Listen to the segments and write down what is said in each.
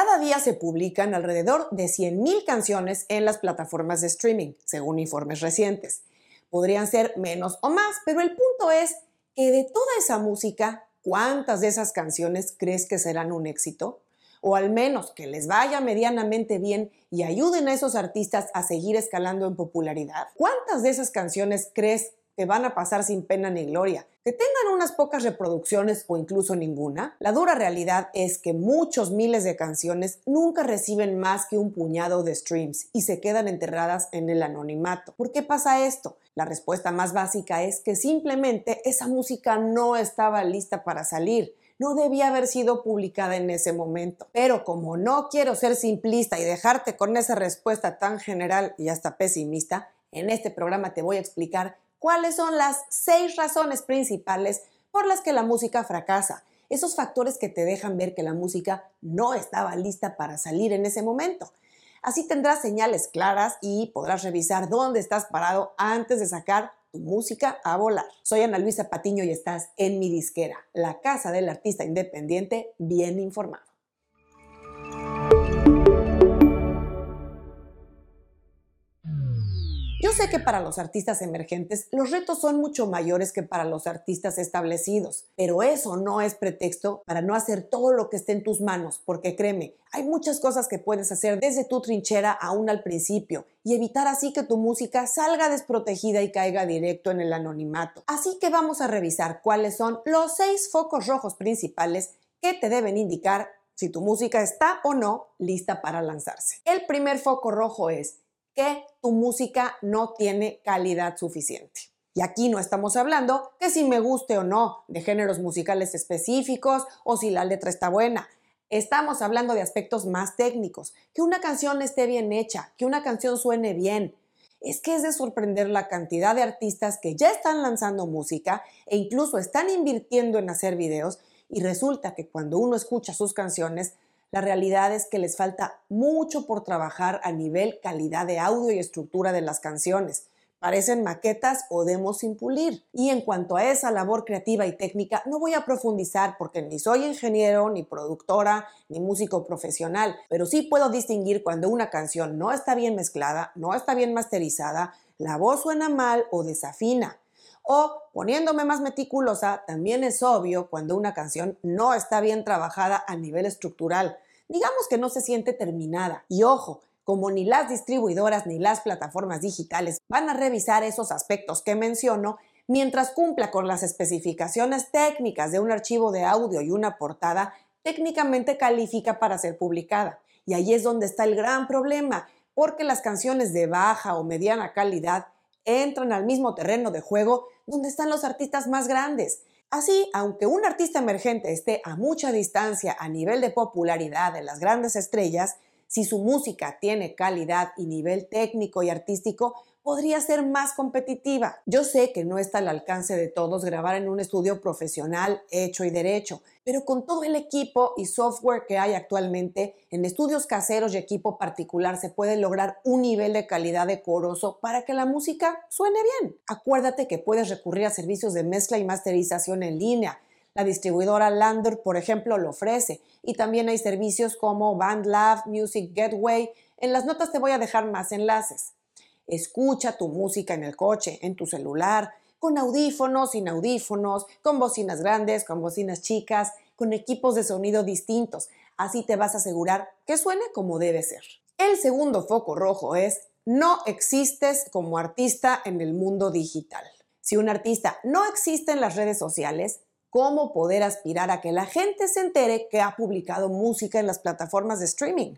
Cada día se publican alrededor de 100.000 canciones en las plataformas de streaming, según informes recientes. Podrían ser menos o más, pero el punto es que de toda esa música, ¿cuántas de esas canciones crees que serán un éxito? O al menos que les vaya medianamente bien y ayuden a esos artistas a seguir escalando en popularidad. ¿Cuántas de esas canciones crees que van a pasar sin pena ni gloria, que tengan unas pocas reproducciones o incluso ninguna, la dura realidad es que muchos miles de canciones nunca reciben más que un puñado de streams y se quedan enterradas en el anonimato. ¿Por qué pasa esto? La respuesta más básica es que simplemente esa música no estaba lista para salir no debía haber sido publicada en ese momento. Pero como no quiero ser simplista y dejarte con esa respuesta tan general y hasta pesimista, en este programa te voy a explicar cuáles son las seis razones principales por las que la música fracasa. Esos factores que te dejan ver que la música no estaba lista para salir en ese momento. Así tendrás señales claras y podrás revisar dónde estás parado antes de sacar tu música a volar. Soy Ana Luisa Patiño y estás en mi disquera, la casa del artista independiente bien informado. Yo sé que para los artistas emergentes los retos son mucho mayores que para los artistas establecidos, pero eso no es pretexto para no hacer todo lo que esté en tus manos, porque créeme, hay muchas cosas que puedes hacer desde tu trinchera aún al principio y evitar así que tu música salga desprotegida y caiga directo en el anonimato. Así que vamos a revisar cuáles son los seis focos rojos principales que te deben indicar si tu música está o no lista para lanzarse. El primer foco rojo es que tu música no tiene calidad suficiente. Y aquí no estamos hablando que si me guste o no de géneros musicales específicos o si la letra está buena. Estamos hablando de aspectos más técnicos, que una canción esté bien hecha, que una canción suene bien. Es que es de sorprender la cantidad de artistas que ya están lanzando música e incluso están invirtiendo en hacer videos y resulta que cuando uno escucha sus canciones la realidad es que les falta mucho por trabajar a nivel calidad de audio y estructura de las canciones. Parecen maquetas o demos sin pulir. Y en cuanto a esa labor creativa y técnica, no voy a profundizar porque ni soy ingeniero, ni productora, ni músico profesional, pero sí puedo distinguir cuando una canción no está bien mezclada, no está bien masterizada, la voz suena mal o desafina. O, poniéndome más meticulosa, también es obvio cuando una canción no está bien trabajada a nivel estructural. Digamos que no se siente terminada. Y ojo, como ni las distribuidoras ni las plataformas digitales van a revisar esos aspectos que menciono, mientras cumpla con las especificaciones técnicas de un archivo de audio y una portada, técnicamente califica para ser publicada. Y ahí es donde está el gran problema, porque las canciones de baja o mediana calidad entran al mismo terreno de juego donde están los artistas más grandes. Así, aunque un artista emergente esté a mucha distancia a nivel de popularidad de las grandes estrellas, si su música tiene calidad y nivel técnico y artístico, podría ser más competitiva. Yo sé que no está al alcance de todos grabar en un estudio profesional hecho y derecho, pero con todo el equipo y software que hay actualmente, en estudios caseros y equipo particular se puede lograr un nivel de calidad decoroso para que la música suene bien. Acuérdate que puedes recurrir a servicios de mezcla y masterización en línea. La distribuidora Lander, por ejemplo, lo ofrece. Y también hay servicios como BandLab, Music Gateway. En las notas te voy a dejar más enlaces. Escucha tu música en el coche, en tu celular, con audífonos, sin audífonos, con bocinas grandes, con bocinas chicas, con equipos de sonido distintos. Así te vas a asegurar que suene como debe ser. El segundo foco rojo es no existes como artista en el mundo digital. Si un artista no existe en las redes sociales, ¿cómo poder aspirar a que la gente se entere que ha publicado música en las plataformas de streaming?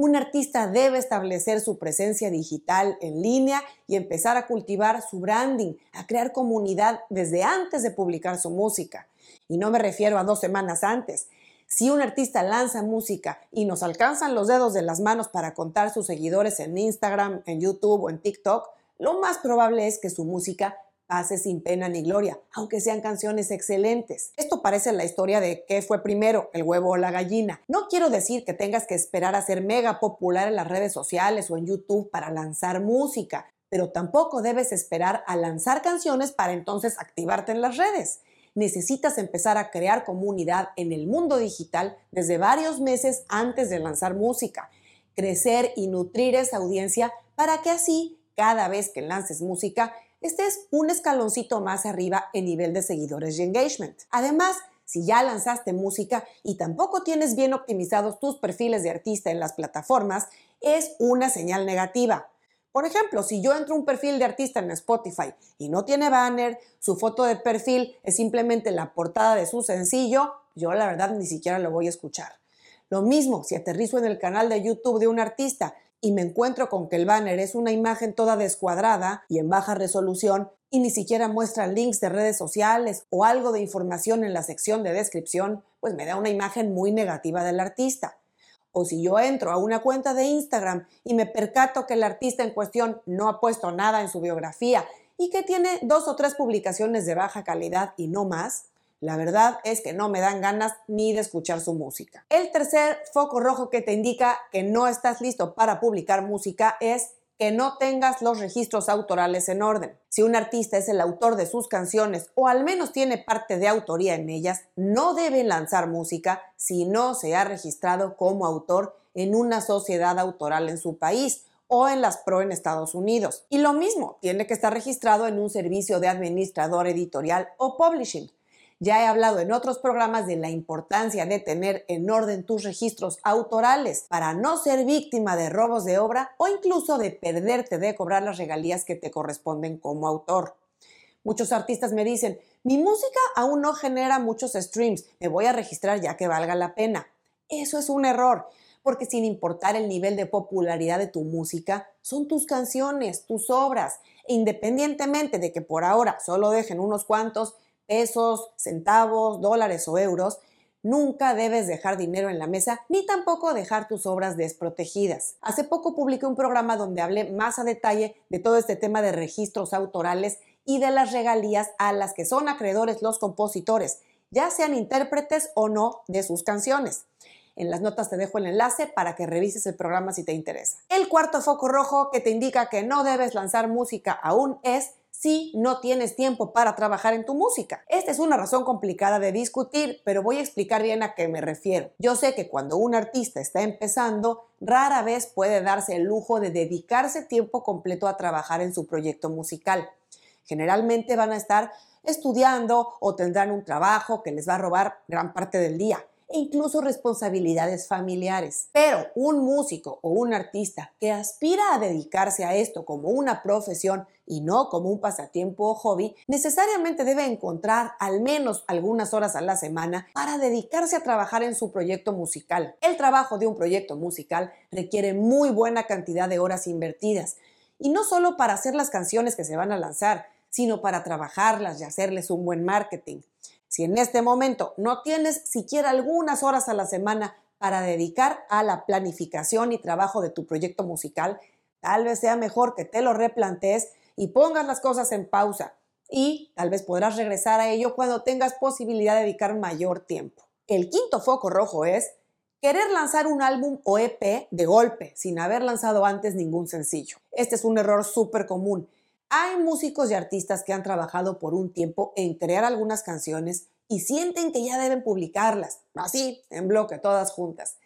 Un artista debe establecer su presencia digital en línea y empezar a cultivar su branding, a crear comunidad desde antes de publicar su música. Y no me refiero a dos semanas antes. Si un artista lanza música y nos alcanzan los dedos de las manos para contar sus seguidores en Instagram, en YouTube o en TikTok, lo más probable es que su música pase sin pena ni gloria, aunque sean canciones excelentes. Esto parece la historia de qué fue primero, el huevo o la gallina. No quiero decir que tengas que esperar a ser mega popular en las redes sociales o en YouTube para lanzar música, pero tampoco debes esperar a lanzar canciones para entonces activarte en las redes. necesitas empezar a crear comunidad en el mundo digital desde varios meses antes de lanzar música, crecer y nutrir esa audiencia para que así, cada vez que lances música, estés un escaloncito más arriba en nivel de seguidores y engagement. Además, si ya lanzaste música y tampoco tienes bien optimizados tus perfiles de artista en las plataformas, es una señal negativa. Por ejemplo, si yo entro a un perfil de artista en Spotify y no tiene banner, su foto de perfil es simplemente la portada de su sencillo, yo la verdad ni siquiera lo voy a escuchar. Lo mismo si aterrizo en el canal de YouTube de un artista y me encuentro con que el banner es una imagen toda descuadrada y en baja resolución y ni siquiera muestra links de redes sociales o algo de información en la sección de descripción, pues me da una imagen muy negativa del artista. O si yo entro a una cuenta de Instagram y me percato que el artista en cuestión no ha puesto nada en su biografía y que tiene dos o tres publicaciones de baja calidad y no más, la verdad es que no me dan ganas ni de escuchar su música. El tercer foco rojo que te indica que no estás listo para publicar música es que no tengas los registros autorales en orden. Si un artista es el autor de sus canciones o al menos tiene parte de autoría en ellas, no debe lanzar música si no se ha registrado como autor en una sociedad autoral en su país o en las PRO en Estados Unidos. Y lo mismo, tiene que estar registrado en un servicio de administrador editorial o publishing. Ya he hablado en otros programas de la importancia de tener en orden tus registros autorales para no ser víctima de robos de obra o incluso de perderte de cobrar las regalías que te corresponden como autor. Muchos artistas me dicen, mi música aún no genera muchos streams, me voy a registrar ya que valga la pena. Eso es un error, porque sin importar el nivel de popularidad de tu música, son tus canciones, tus obras, e independientemente de que por ahora solo dejen unos cuantos, pesos, centavos, dólares o euros, nunca debes dejar dinero en la mesa ni tampoco dejar tus obras desprotegidas. Hace poco publiqué un programa donde hablé más a detalle de todo este tema de registros autorales y de las regalías a las que son acreedores los compositores, ya sean intérpretes o no de sus canciones. En las notas te dejo el enlace para que revises el programa si te interesa. El cuarto foco rojo que te indica que no debes lanzar música aún es si no tienes tiempo para trabajar en tu música. Esta es una razón complicada de discutir, pero voy a explicar bien a qué me refiero. Yo sé que cuando un artista está empezando, rara vez puede darse el lujo de dedicarse tiempo completo a trabajar en su proyecto musical. Generalmente van a estar estudiando o tendrán un trabajo que les va a robar gran parte del día e incluso responsabilidades familiares. Pero un músico o un artista que aspira a dedicarse a esto como una profesión y no como un pasatiempo o hobby, necesariamente debe encontrar al menos algunas horas a la semana para dedicarse a trabajar en su proyecto musical. El trabajo de un proyecto musical requiere muy buena cantidad de horas invertidas, y no solo para hacer las canciones que se van a lanzar, sino para trabajarlas y hacerles un buen marketing. Si en este momento no tienes siquiera algunas horas a la semana para dedicar a la planificación y trabajo de tu proyecto musical, tal vez sea mejor que te lo replantees y pongas las cosas en pausa y tal vez podrás regresar a ello cuando tengas posibilidad de dedicar mayor tiempo. El quinto foco rojo es querer lanzar un álbum o EP de golpe sin haber lanzado antes ningún sencillo. Este es un error súper común hay músicos y artistas que han trabajado por un tiempo en crear algunas canciones y sienten que ya deben publicarlas, así, en bloque, todas juntas.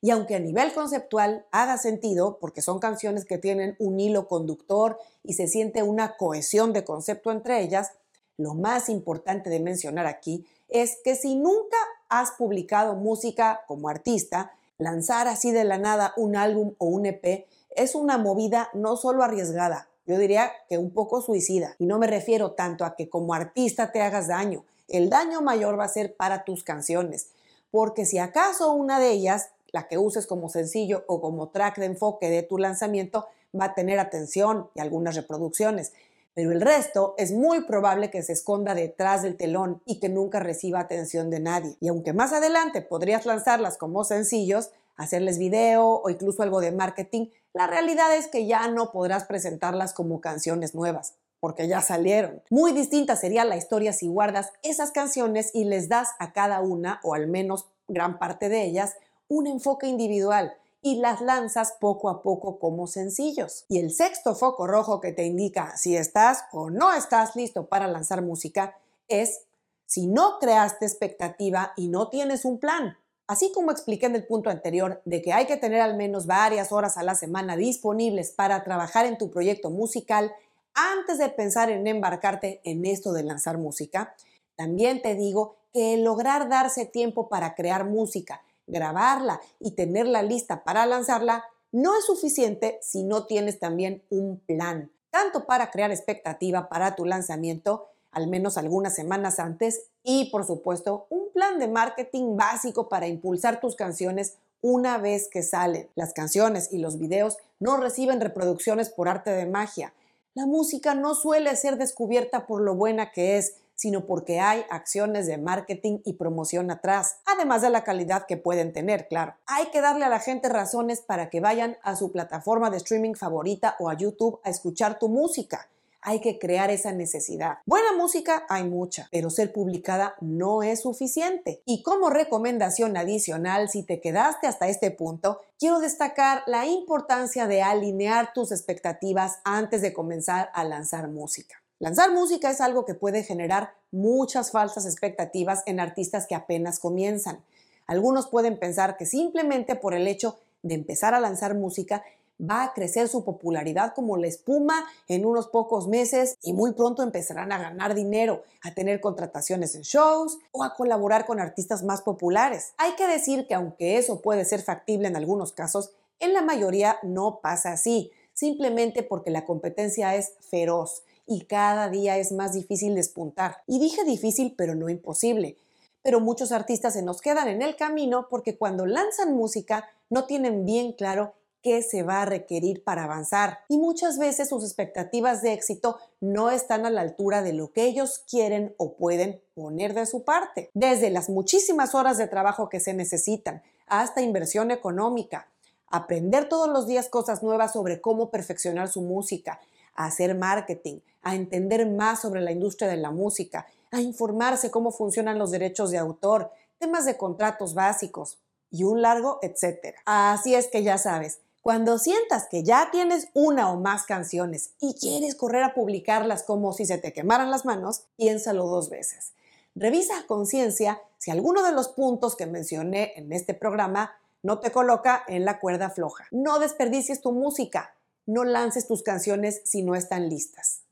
Y aunque a nivel conceptual haga sentido, porque son canciones que tienen un hilo conductor y se siente una cohesión de concepto entre ellas, lo más importante de mencionar aquí es que si nunca has publicado música como artista, lanzar así de la nada un álbum o un EP es una movida no solo arriesgada, yo diría que un poco suicida. Y no me refiero tanto a que como artista te hagas daño. El daño mayor va a ser para tus canciones. Porque si acaso una de ellas, la que uses como sencillo o como track de enfoque de tu lanzamiento, va a tener atención y algunas reproducciones. Pero el resto es muy probable que se esconda detrás del telón y que nunca reciba atención de nadie. Y aunque más adelante podrías lanzarlas como sencillos, hacerles video o incluso algo de marketing, la realidad es que ya no podrás presentarlas como canciones nuevas, porque ya salieron. Muy distinta sería la historia si guardas esas canciones y les das a cada una, o al menos gran parte de ellas, un enfoque individual y las lanzas poco a poco como sencillos. Y el sexto foco rojo que te indica si estás o no estás listo para lanzar música es si no creaste expectativa y no tienes un plan. Así como expliqué en el punto anterior de que hay que tener al menos varias horas a la semana disponibles para trabajar en tu proyecto musical antes de pensar en embarcarte en esto de lanzar música, también te digo que lograr darse tiempo para crear música, grabarla y tenerla lista para lanzarla no es suficiente si no tienes también un plan, tanto para crear expectativa para tu lanzamiento, al menos algunas semanas antes, y por supuesto un plan de marketing básico para impulsar tus canciones una vez que salen. Las canciones y los videos no reciben reproducciones por arte de magia. La música no suele ser descubierta por lo buena que es, sino porque hay acciones de marketing y promoción atrás, además de la calidad que pueden tener, claro. Hay que darle a la gente razones para que vayan a su plataforma de streaming favorita o a YouTube a escuchar tu música hay que crear esa necesidad. Buena música hay mucha, pero ser publicada no es suficiente. Y como recomendación adicional, si te quedaste hasta este punto, quiero destacar la importancia de alinear tus expectativas antes de comenzar a lanzar música. Lanzar música es algo que puede generar muchas falsas expectativas en artistas que apenas comienzan. Algunos pueden pensar que simplemente por el hecho de empezar a lanzar música va a crecer su popularidad como la espuma en unos pocos meses y muy pronto empezarán a ganar dinero, a tener contrataciones en shows o a colaborar con artistas más populares. Hay que decir que aunque eso puede ser factible en algunos casos, en la mayoría no pasa así, simplemente porque la competencia es feroz y cada día es más difícil despuntar. Y dije difícil, pero no imposible. Pero muchos artistas se nos quedan en el camino porque cuando lanzan música no tienen bien claro qué se va a requerir para avanzar y muchas veces sus expectativas de éxito no están a la altura de lo que ellos quieren o pueden poner de su parte. Desde las muchísimas horas de trabajo que se necesitan hasta inversión económica, aprender todos los días cosas nuevas sobre cómo perfeccionar su música, a hacer marketing, a entender más sobre la industria de la música, a informarse cómo funcionan los derechos de autor, temas de contratos básicos y un largo etcétera. Así es que ya sabes, cuando sientas que ya tienes una o más canciones y quieres correr a publicarlas como si se te quemaran las manos, piénsalo dos veces. Revisa a conciencia si alguno de los puntos que mencioné en este programa no te coloca en la cuerda floja. No desperdicies tu música, no lances tus canciones si no están listas.